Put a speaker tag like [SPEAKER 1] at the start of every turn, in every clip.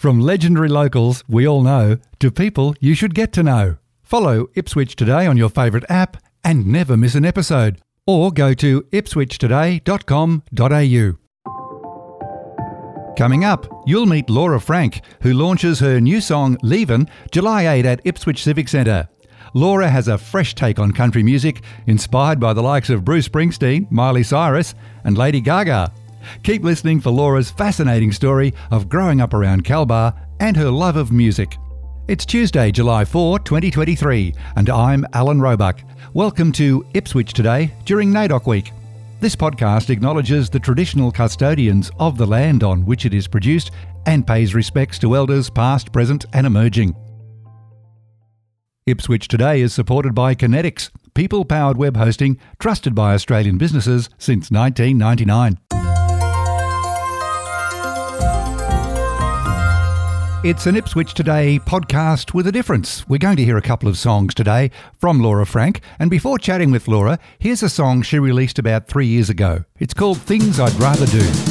[SPEAKER 1] From legendary locals we all know to people you should get to know. Follow Ipswich Today on your favourite app and never miss an episode. Or go to ipswichtoday.com.au. Coming up, you'll meet Laura Frank, who launches her new song Leavin' July 8 at Ipswich Civic Centre. Laura has a fresh take on country music, inspired by the likes of Bruce Springsteen, Miley Cyrus, and Lady Gaga. Keep listening for Laura's fascinating story of growing up around Kalbar and her love of music. It's Tuesday, July 4, 2023, and I'm Alan Roebuck. Welcome to Ipswich Today during NAIDOC Week. This podcast acknowledges the traditional custodians of the land on which it is produced and pays respects to elders past, present, and emerging. Ipswich Today is supported by Kinetics, people powered web hosting trusted by Australian businesses since 1999. It's an Ipswich Today podcast with a difference. We're going to hear a couple of songs today from Laura Frank, and before chatting with Laura, here's a song she released about three years ago. It's called Things I'd Rather Do.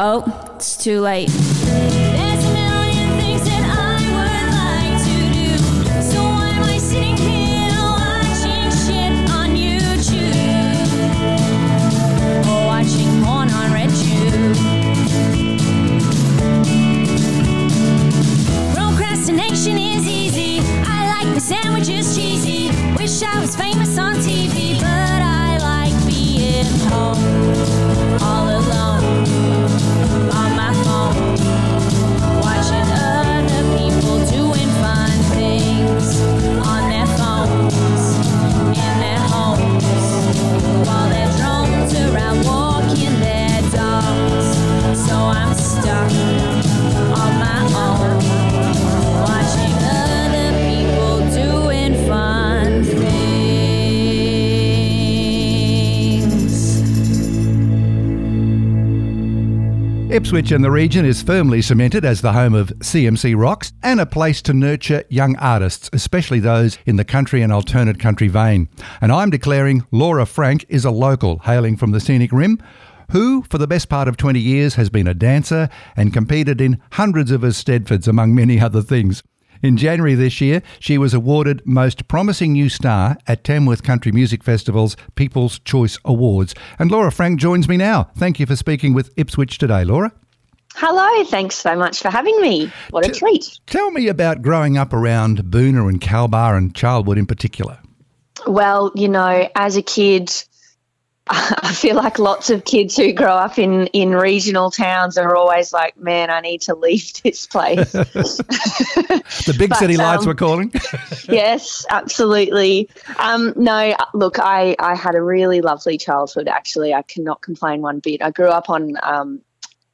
[SPEAKER 2] Easy. it's too late. sandwiches cheesy. Wish I was famous on TV, but I like being home
[SPEAKER 1] Ipswich and the region is firmly cemented as the home of CMC Rocks and a place to nurture young artists, especially those in the country and alternate country vein. And I'm declaring Laura Frank is a local hailing from the scenic rim. Who, for the best part of 20 years, has been a dancer and competed in hundreds of Eisteddfods, among many other things. In January this year, she was awarded Most Promising New Star at Tamworth Country Music Festival's People's Choice Awards. And Laura Frank joins me now. Thank you for speaking with Ipswich today, Laura.
[SPEAKER 3] Hello, thanks so much for having me. What a treat.
[SPEAKER 1] Tell me about growing up around Boonah and Kalbar and Charlwood in particular.
[SPEAKER 3] Well, you know, as a kid, I feel like lots of kids who grow up in, in regional towns are always like, man, I need to leave this place.
[SPEAKER 1] The big
[SPEAKER 3] But,
[SPEAKER 1] city lights
[SPEAKER 3] um,
[SPEAKER 1] were calling.
[SPEAKER 3] yes, absolutely. Um, no, look, I, I had a really lovely childhood, actually. I cannot complain one bit. I grew up on um,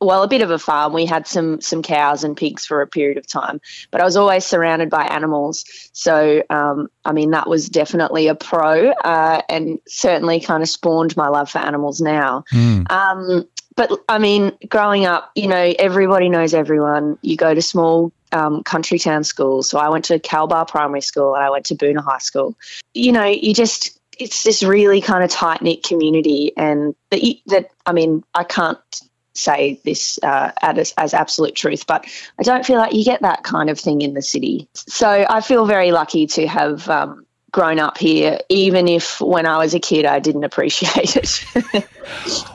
[SPEAKER 3] well, a bit of a farm. We had some some cows and pigs for a period of time, but I was always surrounded by animals. So, um, I mean, that was definitely a pro, uh, and certainly kind of spawned my love for animals now.
[SPEAKER 1] Mm.
[SPEAKER 3] Um, but I mean, growing up, you know, everybody knows everyone. You go to small um, country town schools. So I went to Kalbar Primary School and I went to Boonah High School. You know, you just it's this really kind of tight knit community, and that that I mean, I can't say this uh, as, as absolute truth, but I don't feel like you get that kind of thing in the city. So I feel very lucky to have um, grown up here, even if when I was a kid I didn't appreciate it.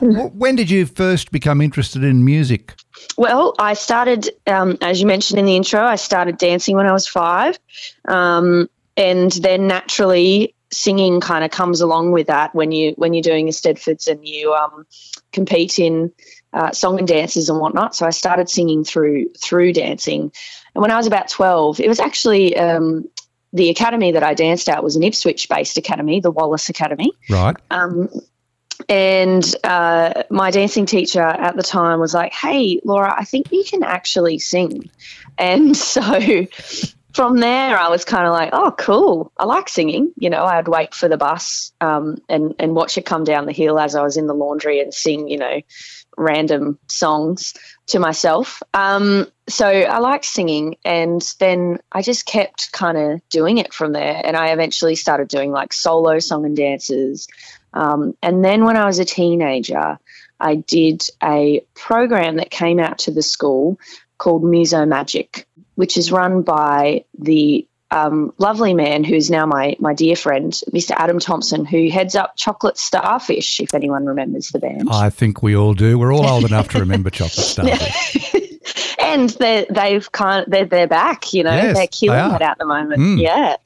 [SPEAKER 1] when did you first become interested in music?
[SPEAKER 3] Well, I started, um, as you mentioned in the intro, I started dancing when I was five. Um, and then naturally, singing kind of comes along with that when you when you're doing Eisteddfods and you um, compete in uh, song and dances and whatnot. So I started singing through through dancing, and when I was about twelve, it was actually um, the academy that I danced at was an Ipswich based academy, the Wallace Academy.
[SPEAKER 1] Right.
[SPEAKER 3] Um, and uh, my dancing teacher at the time was like, "Hey, Laura, I think you can actually sing." And so from there, I was kind of like, oh, cool. I like singing. You know, I'd wait for the bus um, and and watch it come down the hill as I was in the laundry and sing, you know, random songs to myself. Um, so I liked singing, and then I just kept kind of doing it from there. And I eventually started doing like solo song and dances. Um, and then when I was a teenager, I did a program that came out to the school called Muso Magic which is run by the um, lovely man who's now my my dear friend, Mr. Adam Thompson, who heads up Chocolate Starfish. If anyone remembers the band,
[SPEAKER 1] I think we all do. We're all old enough to remember Chocolate Starfish.
[SPEAKER 3] and they they've kind of, they're they're back. You know,
[SPEAKER 1] Yes,
[SPEAKER 3] they're killing
[SPEAKER 1] they
[SPEAKER 3] it at the moment.
[SPEAKER 1] Mm.
[SPEAKER 3] Yeah.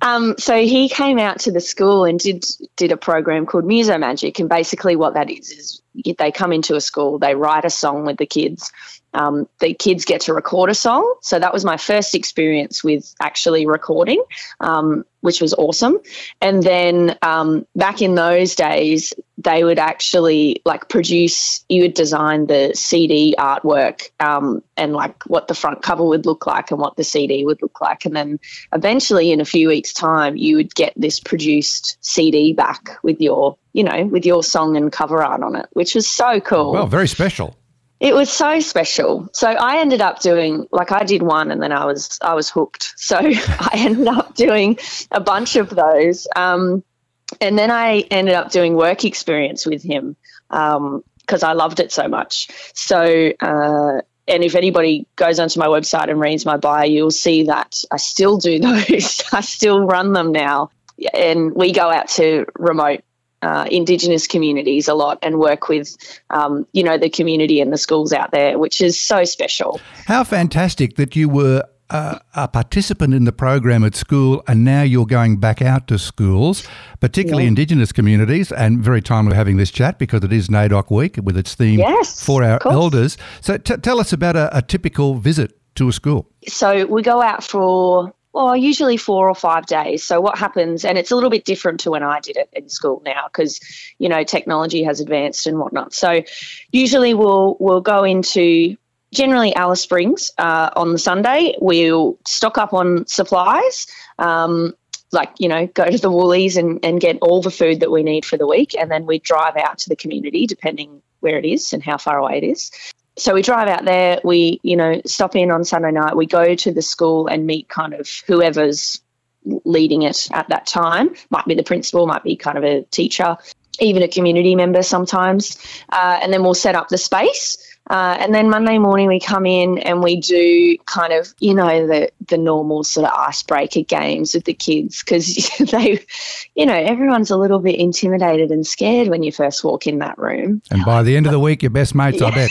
[SPEAKER 3] Um, so he came out to the school and did did a program called Muso Magic, and basically what that is is they come into a school, they write a song with the kids. Um, the kids get to record a song. So that was my first experience with actually recording, um, which was awesome. And then um, back in those days, they would actually like produce, you would design the CD artwork um, and like what the front cover would look like and what the CD would look like. And then eventually, in a few weeks' time, you would get this produced CD back with your, you know, with your song and cover art on it, which was so cool.
[SPEAKER 1] Well, very special.
[SPEAKER 3] It was so special. So I ended up doing like I did one and then I was I was hooked. So I ended up doing a bunch of those. Um, and then I ended up doing work experience with him because I loved it so much. So uh, and if anybody goes onto my website and reads my bio, you'll see that I still do those. I still run them now. And we go out to remote uh, Indigenous communities a lot and work with, um, you know, the community and the schools out there, which is so special.
[SPEAKER 1] How fantastic that you were uh, a participant in the program at school and now you're going back out to schools, particularly
[SPEAKER 3] Yeah.
[SPEAKER 1] Indigenous communities, and very timely having this chat because it is NAIDOC week with its theme
[SPEAKER 3] Yes,
[SPEAKER 1] for our elders. So t- tell us about a, a typical visit to a school.
[SPEAKER 3] So we go out for well, usually four or five days. So what happens, and it's a little bit different to when I did it in school now, because you know technology has advanced and whatnot. So usually we'll we'll go into generally Alice Springs uh, on the Sunday. We'll stock up on supplies. Um, like you know go to the woolies and, and get all the food that we need for the week and then we drive out to the community depending where it is and how far away it is so we drive out there we you know stop in on sunday night we go to the school and meet kind of whoever's leading it at that time. Might be the principal might be kind of a teacher even a community member sometimes. Uh, and then we'll set up the space. Uh, and then Monday morning we come in and we do kind of you know the the normal sort of icebreaker games with the kids because they you know everyone's a little bit intimidated and scared when you first walk in that room.
[SPEAKER 1] And by the end of the week, your best mates, I bet.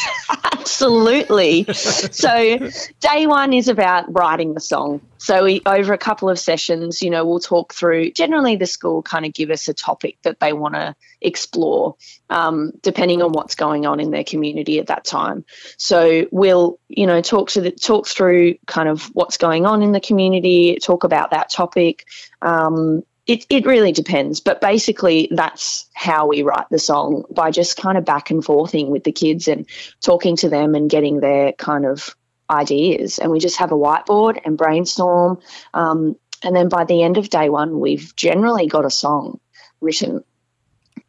[SPEAKER 3] Absolutely. so day one is about writing the song. So we over a couple of sessions, you know, we'll talk through. Generally, the school kind of give us a topic that they want to explore, um, depending on what's going on in their community at that time. So we'll, you know, talk to the talk through kind of what's going on in the community, talk about that topic. Um, it, it really depends. But basically, that's how we write the song by just kind of back and forthing with the kids and talking to them and getting their kind of ideas. And we just have a whiteboard and brainstorm. Um, and then by the end of day one, we've generally got a song written.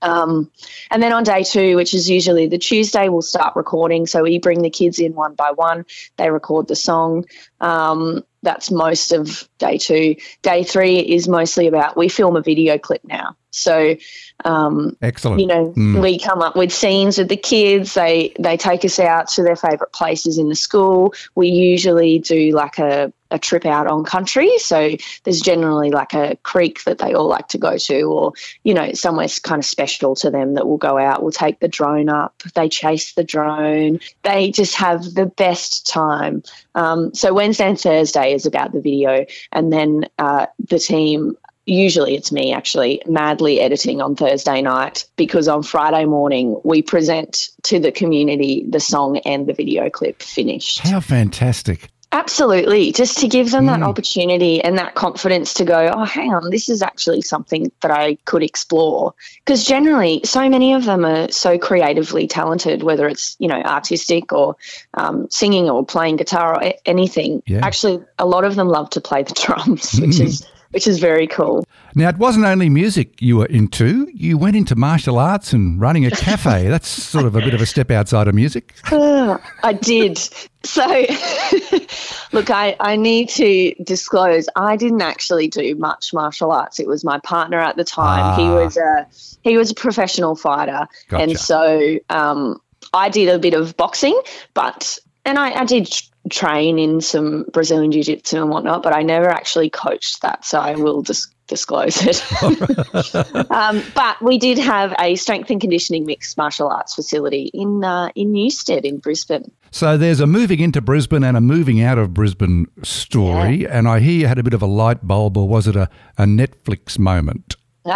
[SPEAKER 3] Um, and then on day two, which is usually the Tuesday, we'll start recording. So we bring the kids in one by one. They record the song. Um, that's most of day two. Day three is mostly about we film a video clip now. So, um,
[SPEAKER 1] Excellent.
[SPEAKER 3] you know,
[SPEAKER 1] Mm.
[SPEAKER 3] we come up with scenes with the kids. They they take us out to their favourite places in the school. We usually do like a a trip out on country. So there's generally like a creek that they all like to go to, or you know, somewhere kind of special to them that we'll go out. We'll take the drone up. They chase the drone. They just have the best time. Um, so Wednesday and Thursday is about the video, and then uh, the team. Usually it's me actually madly editing on Thursday night because on Friday morning we present to the community the song and the video clip finished.
[SPEAKER 1] How fantastic.
[SPEAKER 3] Absolutely. Just to give them that
[SPEAKER 1] Mm.
[SPEAKER 3] opportunity and that confidence to go, oh, hang on, this is actually something that I could explore. Because generally, so many of them are so creatively talented, whether it's, you know, artistic or um, singing or playing guitar or anything.
[SPEAKER 1] Yeah.
[SPEAKER 3] Actually, a lot of them love to play the drums, which is which is very cool.
[SPEAKER 1] Now, it wasn't only music you were into, you went into martial arts and running a cafe. That's sort of a bit of a step outside of music.
[SPEAKER 3] Ah, I did. So, look, I, I need to disclose I didn't actually do much martial arts. It was my partner at the time. He
[SPEAKER 1] Ah.
[SPEAKER 3] was a he was a professional fighter,
[SPEAKER 1] Gotcha.
[SPEAKER 3] and so um, I did a bit of boxing, but and I, I did train in some Brazilian jiu jitsu and whatnot, but I never actually coached that. So I will just disclose it. um, but we did have a strength and conditioning mixed martial arts facility in uh, in Newstead in Brisbane.
[SPEAKER 1] So there's a moving into Brisbane and a moving out of Brisbane story. And I hear you had a bit of a light bulb, or was it a, a Netflix moment?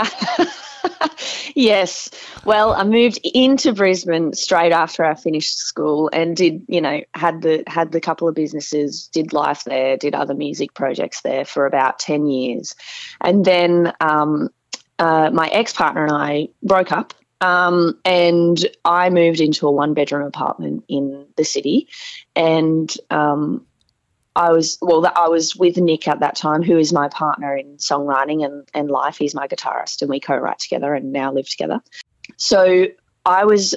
[SPEAKER 3] yes. Well, I moved into Brisbane straight after I finished school and did, you know, had the had the couple of businesses, did life there, did other music projects there for about ten years, and then um, uh, my ex partner and I broke up. Um, and I moved into a one bedroom apartment in the city, and um, I was well. I was with Nick at that time, who is my partner in songwriting and, and life. He's my guitarist, and we co-write together and now live together. So I was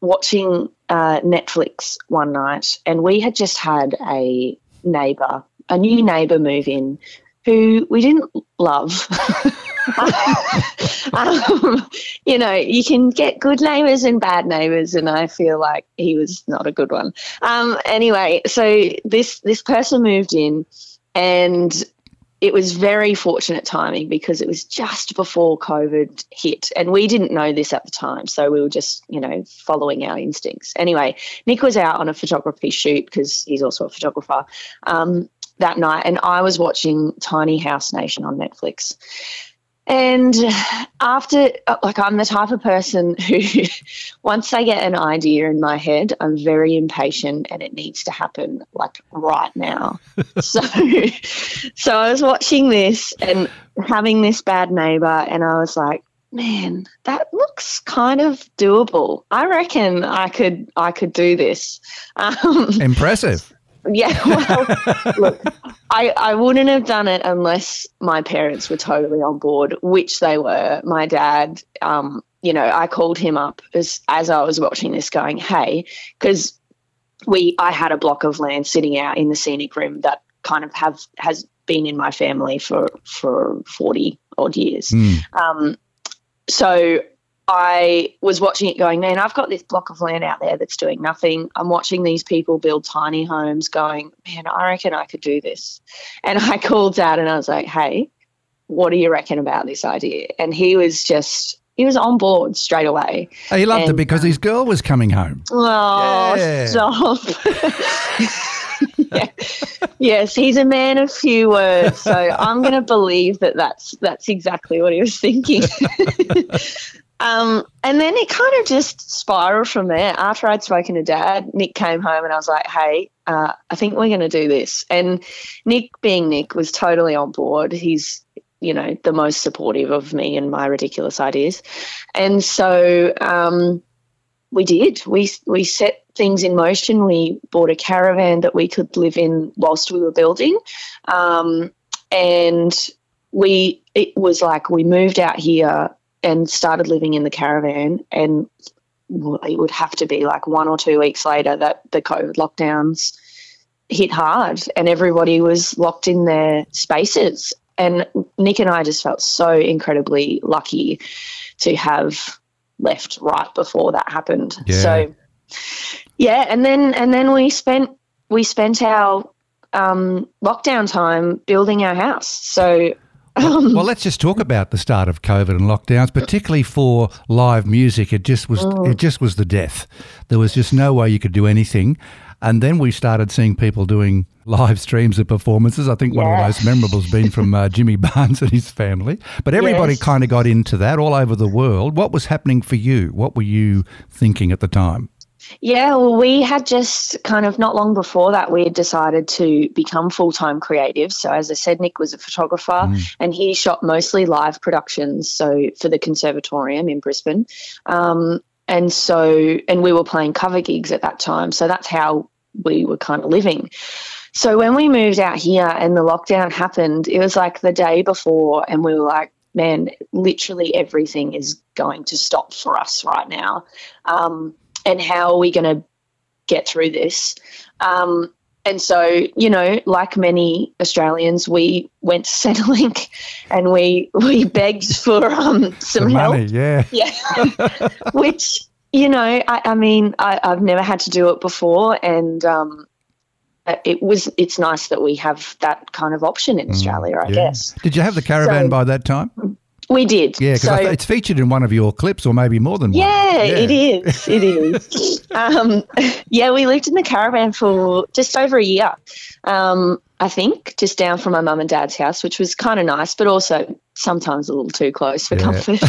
[SPEAKER 3] watching uh, Netflix one night, and we had just had a neighbor, a new neighbor, move in, who we didn't love. um, you know, you can get good neighbors and bad neighbors, and I feel like he was not a good one. Um, anyway, so this this person moved in, and it was very fortunate timing because it was just before COVID hit, and we didn't know this at the time, so we were just you know following our instincts. Anyway, Nick was out on a photography shoot because he's also a photographer. Um, that night, and I was watching Tiny House Nation on Netflix. And after, like, I'm the type of person who, once I get an idea in my head, I'm very impatient and it needs to happen like right now. so, so I was watching this and having this bad neighbor, and I was like, man, that looks kind of doable. I reckon I could, I could do this. Um,
[SPEAKER 1] Impressive.
[SPEAKER 3] Yeah, well, look, I, I wouldn't have done it unless my parents were totally on board, which they were. My dad, um, you know, I called him up as as I was watching this, going, "Hey," because we I had a block of land sitting out in the scenic rim that kind of have has been in my family for for forty odd years.
[SPEAKER 1] Mm.
[SPEAKER 3] Um, so I was watching it going, man, I've got this block of land out there that's doing nothing. I'm watching these people build tiny homes going, man, I reckon I could do this. And I called dad and I was like, hey, what do you reckon about this idea? And he was just, he was on board straight away.
[SPEAKER 1] Oh, he loved it because his girl was coming home.
[SPEAKER 3] Oh,
[SPEAKER 1] Yeah.
[SPEAKER 3] stop. Yeah. Yes, he's a man of few words, so I'm going to believe that that's that's exactly what he was thinking. Um, and then it kind of just spiraled from there. After I'd spoken to Dad, Nick came home and I was like, "Hey, uh, I think we're going to do this." And Nick, being Nick, was totally on board. He's you know, the most supportive of me and my ridiculous ideas. And so um, we did. We we set things in motion. We bought a caravan that we could live in whilst we were building, um, and we it was like we moved out here and started living in the caravan and it would have to be like one or two weeks later that the COVID lockdowns hit hard and everybody was locked in their spaces. And Nick and I just felt so incredibly lucky to have left right before that happened.
[SPEAKER 1] Yeah.
[SPEAKER 3] So yeah, and then and then we spent we spent our um, lockdown time building our house. So um,
[SPEAKER 1] Well, let's just talk about the start of COVID and lockdowns, particularly for live music. It just was
[SPEAKER 3] Mm.
[SPEAKER 1] it just was the death. There was just no way you could do anything. And then we started seeing people doing live streams of performances. I think one of the most memorable has been from uh, Jimmy Barnes and his family. But everybody
[SPEAKER 3] Yes.
[SPEAKER 1] kind of got into that all over the world. What was happening for you? What were you thinking at the time?
[SPEAKER 3] Yeah, well, we had just kind of not long before that, we had decided to become full time creatives. So, as I said, Nick was a photographer and he shot mostly live productions. So, for the Conservatorium in Brisbane. Um, and so, and we were playing cover gigs at that time. So, that's how we were kind of living. So, when we moved out here and the lockdown happened, it was like the day before, and we were like, man, literally everything is going to stop for us right now. Um, and how are we going to get through this? Um, and so, you know, like many Australians, we went to Centrelink and we we begged for um, some
[SPEAKER 1] the
[SPEAKER 3] help.
[SPEAKER 1] money, yeah.
[SPEAKER 3] Yeah, which you know, I, I mean, I, I've never had to do it before, and um, it was it's nice that we have that kind of option in Australia. I
[SPEAKER 1] Mm, yeah.
[SPEAKER 3] guess
[SPEAKER 1] Did you have the caravan
[SPEAKER 3] So-
[SPEAKER 1] by that time?
[SPEAKER 3] We did.
[SPEAKER 1] Yeah, because
[SPEAKER 3] So-
[SPEAKER 1] it's featured in one of your clips, or maybe more than one.
[SPEAKER 3] Yeah, it is. It is. um, yeah, we lived in the caravan for just over a year. Um, I think just down from my mum and dad's house, which was kind of nice, but also sometimes a little too close for
[SPEAKER 1] Yeah.
[SPEAKER 3] comfort.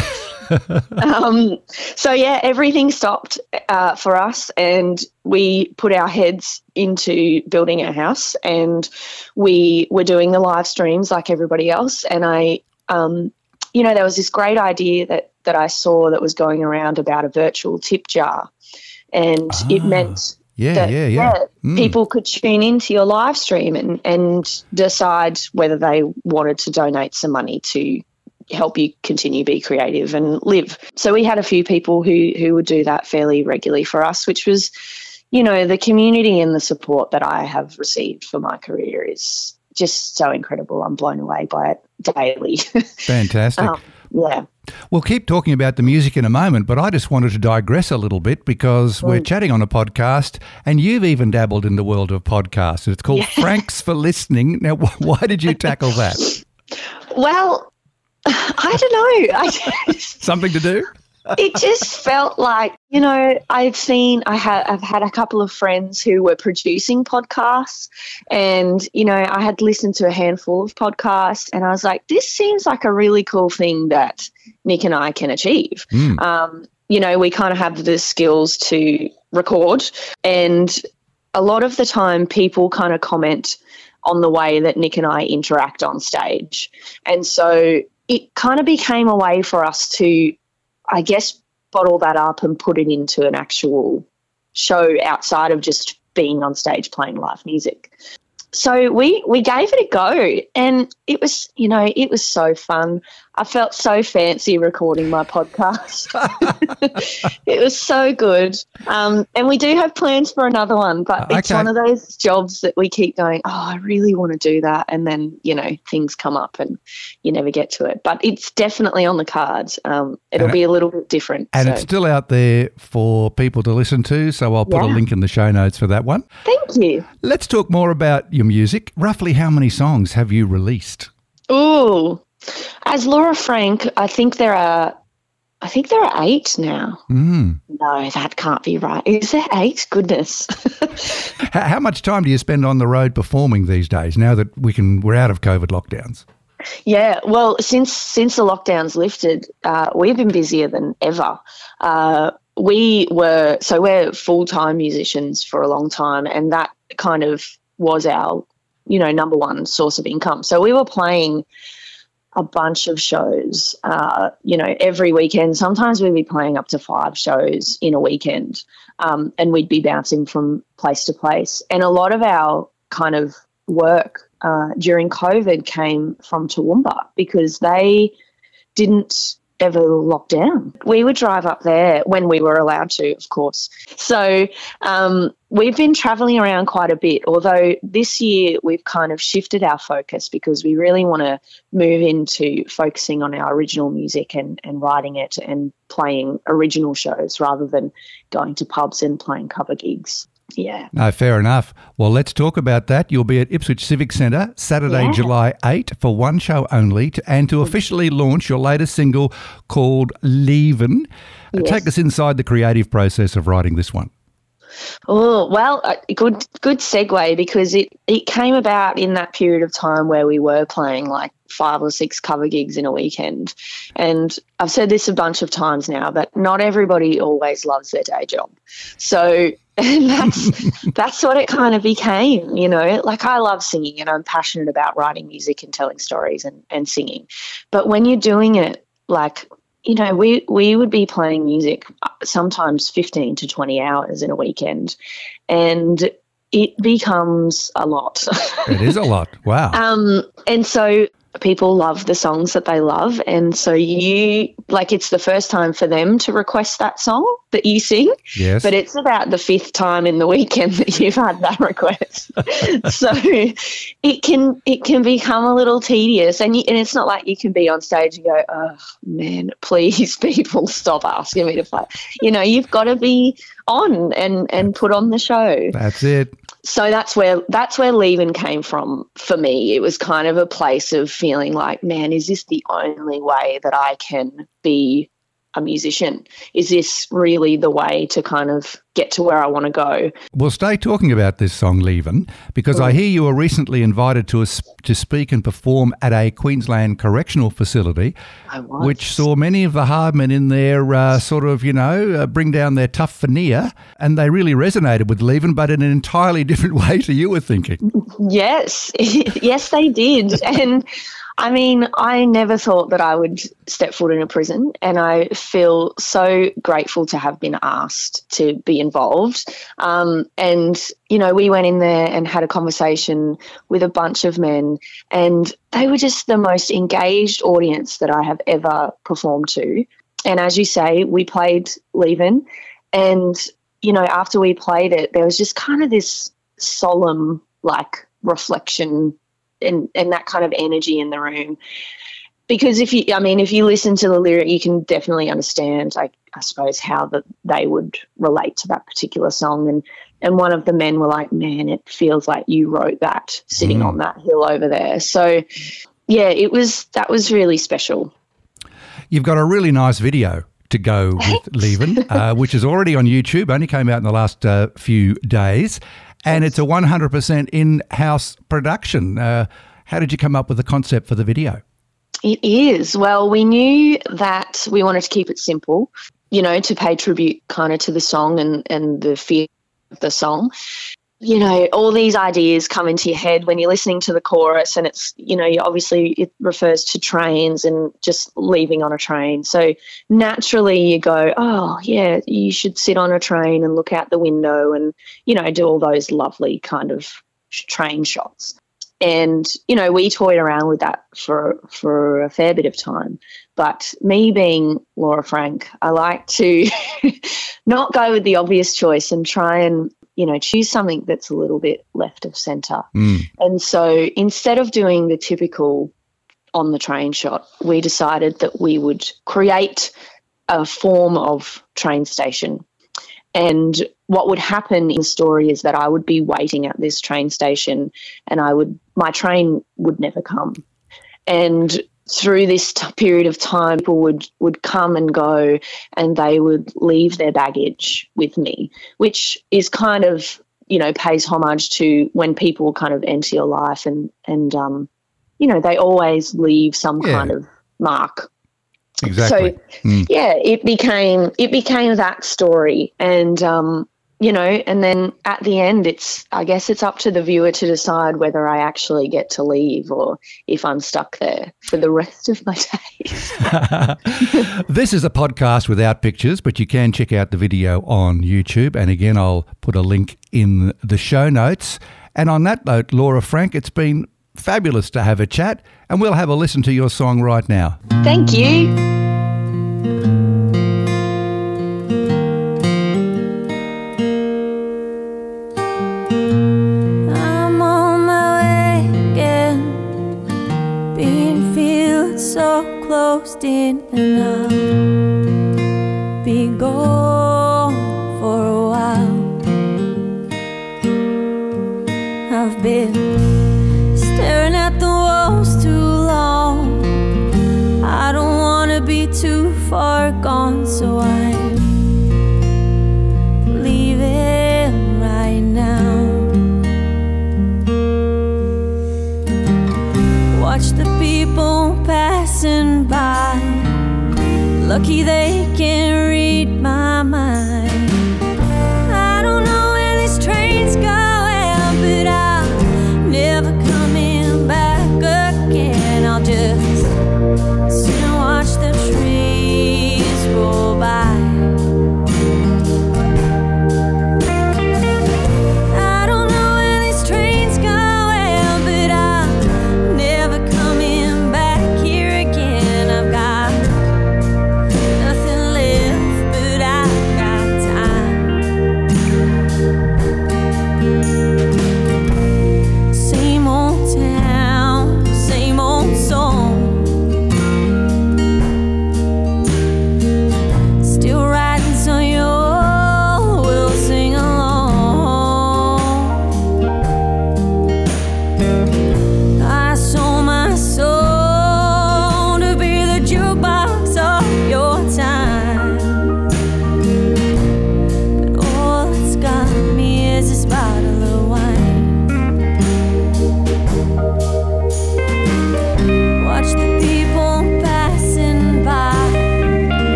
[SPEAKER 3] um, so yeah, everything stopped uh, for us, and we put our heads into building our house, and we were doing the live streams like everybody else. And I, um, you know, there was this great idea that that I saw that was going around about a virtual tip jar, and it
[SPEAKER 1] Ah,
[SPEAKER 3] meant
[SPEAKER 1] Yeah,
[SPEAKER 3] that
[SPEAKER 1] yeah, yeah. Mm.
[SPEAKER 3] people could tune into your live stream and, and decide whether they wanted to donate some money to help you continue be creative and live. So we had a few people who who would do that fairly regularly for us, which was, you know, the community and the support that I have received for my career is just so incredible. I'm blown away by it daily.
[SPEAKER 1] Fantastic.
[SPEAKER 3] um, yeah.
[SPEAKER 1] We'll keep talking about the music in a moment, but I just wanted to digress a little bit because we're chatting on a podcast and you've even dabbled in the world of podcasts. It's called Franks for Listening. Now, why did you tackle that?
[SPEAKER 3] Well, I don't know. I just,
[SPEAKER 1] Something to do?
[SPEAKER 3] It just felt like you know I've seen I had I've had a couple of friends who were producing podcasts, and you know I had listened to a handful of podcasts, and I was like, this seems like a really cool thing that Nick and I can achieve.
[SPEAKER 1] Mm.
[SPEAKER 3] Um, you know, we kind of have the skills to record, and a lot of the time people kind of comment on the way that Nick and I interact on stage. And so it kind of became a way for us to, I guess, bottle that up and put it into an actual show outside of just being on stage playing live music. So we we gave it a go and it was, you know, it was so fun. I felt so fancy recording my podcast. it was so good. Um, and we do have plans for another one, but it's
[SPEAKER 1] Okay.
[SPEAKER 3] one of those jobs that we keep going, oh, I really want to do that. And then, you know, things come up and you never get to it. But it's definitely on the cards. Um, it'll
[SPEAKER 1] And
[SPEAKER 3] be a little bit different.
[SPEAKER 1] And
[SPEAKER 3] so.
[SPEAKER 1] it's still out there for people to listen to, so I'll put a link in the show notes for that one.
[SPEAKER 3] Thank you.
[SPEAKER 1] Let's talk more about your music. Roughly how many songs have you released?
[SPEAKER 3] Ooh. As Laura Frank, I think there are I think there are eight now.
[SPEAKER 1] Mm.
[SPEAKER 3] No, that can't be right. Is there eight? Goodness.
[SPEAKER 1] How, how much time do you spend on the road performing these days now that we can we're out of COVID lockdowns?
[SPEAKER 3] Yeah, well, since since the lockdowns lifted, uh, we've been busier than ever. Uh, we were so we're full time musicians for a long time, and that kind of was our you know number one source of income. So we were playing a bunch of shows, uh, you know, every weekend. Sometimes we'd be playing up to five shows in a weekend, um, and we'd be bouncing from place to place. And a lot of our kind of work uh, during COVID came from Toowoomba because they didn't ever lock down. We would drive up there when we were allowed to, of course. So um, we've been traveling around quite a bit, although this year we've kind of shifted our focus because we really want to move into focusing on our original music and, and writing it and playing original shows rather than going to pubs and playing cover gigs. Yeah.
[SPEAKER 1] No, fair enough. Well, let's talk about that. You'll be at Ipswich Civic Centre Saturday,
[SPEAKER 3] Yeah.
[SPEAKER 1] July 8 for one show only to, and to officially launch your latest single called Leavin'. Uh,
[SPEAKER 3] Yes.
[SPEAKER 1] Take us inside the creative process of writing this one.
[SPEAKER 3] Oh well, uh, good good segue because it it came about in that period of time where we were playing like five or six cover gigs in a weekend, and I've said this a bunch of times now, but not everybody always loves their day job, so. And that's that's what it kind of became, you know. Like I love singing and I'm passionate about writing music and telling stories and, and singing. But when you're doing it like you know, we we would be playing music uh, sometimes 15 to 20 hours in a weekend, and it becomes a lot.
[SPEAKER 1] It is a lot. Wow.
[SPEAKER 3] um, and so people love the songs that they love, and so you like it's the first time for them to request that song that you sing,
[SPEAKER 1] yes.
[SPEAKER 3] but it's about the fifth time in the weekend that you've had that request. so it can it can become a little tedious, and you, and it's not like you can be on stage and go, "Oh man, please, people, stop asking me to play." You know, you've got to be on and and put on the show
[SPEAKER 1] That's it.
[SPEAKER 3] So that's where that's where leaving came from for me. It was kind of a place of feeling like man is this the only way that i can be a musician. Is this really the way to kind of get to where i want to go?
[SPEAKER 1] We'll stay talking about this song, Leavin', because I hear you were recently invited to, a, to speak and perform at a Queensland correctional facility, which saw many of the hard men in there uh, sort of, you know, uh, bring down their tough veneer, and they really resonated with Leavin', but in an entirely different way to you were thinking.
[SPEAKER 3] Yes, yes, they did. And I mean, I never thought that I would step foot in a prison, and I feel so grateful to have been asked to be involved. Um, and, you know, we went in there and had a conversation with a bunch of men, and they were just the most engaged audience that I have ever performed to. And as you say, we played Leavin', and, you know, after we played it, there was just kind of this solemn, like, reflection and, and that kind of energy in the room. Because if you, I mean, if you listen to the lyric, you can definitely understand, like, I suppose, how that they would relate to that particular song. And and one of the men were like, "Man, it feels like you wrote that sitting
[SPEAKER 1] Mm.
[SPEAKER 3] on that hill over there." So, yeah, it was that was really special.
[SPEAKER 1] You've got a really nice video to go with Leavin', uh, which is already on YouTube, only came out in the last uh, few days, and it's a 100% in house production. Uh, how did you come up with the concept for the video?
[SPEAKER 3] It is. Well, we knew that we wanted to keep it simple, you know, to pay tribute kind of to the song and, and the feel of the song. You know, all these ideas come into your head when you're listening to the chorus, and it's, you know, obviously it refers to trains and just leaving on a train. So naturally you go, oh, yeah, you should sit on a train and look out the window and, you know, do all those lovely kind of train shots and you know we toyed around with that for for a fair bit of time but me being laura frank i like to not go with the obvious choice and try and you know choose something that's a little bit left of center
[SPEAKER 1] Mm.
[SPEAKER 3] and so instead of doing the typical on the train shot we decided that we would create a form of train station and what would happen in the story is that I would be waiting at this train station and I would my train would never come. And through this t- period of time people would would come and go and they would leave their baggage with me, which is kind of, you know, pays homage to when people kind of enter your life and and um you know, they always leave some
[SPEAKER 1] Yeah.
[SPEAKER 3] kind of mark
[SPEAKER 1] Exactly. Mm.
[SPEAKER 3] yeah, it became it became that story, and um, you know, and then at the end, it's, I guess it's up to the viewer to decide whether I actually get to leave or if I'm stuck there for the rest of my days.
[SPEAKER 1] this is a podcast without pictures, but you can check out the video on YouTube. And again, I'll put a link in the show notes. And on that note, Laura Frank, it's been fabulous to have a chat, and we'll have a listen to your song right now.
[SPEAKER 3] Thank you.
[SPEAKER 2] In, and Lucky they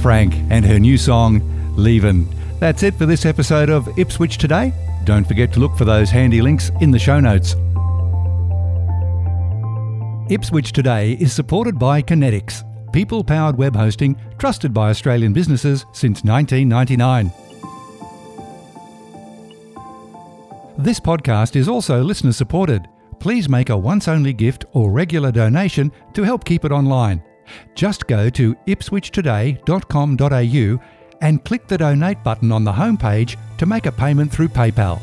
[SPEAKER 1] Frank and her new song, Leavin'. That's it for this episode of Ipswich Today. Don't forget to look for those handy links in the show notes. Ipswich Today is supported by Kinetics, people powered web hosting trusted by Australian businesses since 1999. This podcast is also listener supported. Please make a once only gift or regular donation to help keep it online. Just go to ipswichtoday.com.au and click the donate button on the homepage to make a payment through PayPal.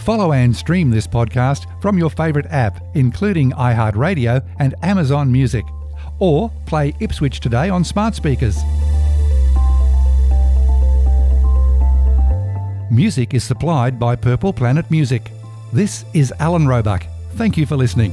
[SPEAKER 1] Follow and stream this podcast from your favourite app, including iHeartRadio and Amazon Music, or play Ipswich Today on smart speakers. Music is supplied by Purple Planet Music. This is Alan Roebuck. Thank you for listening.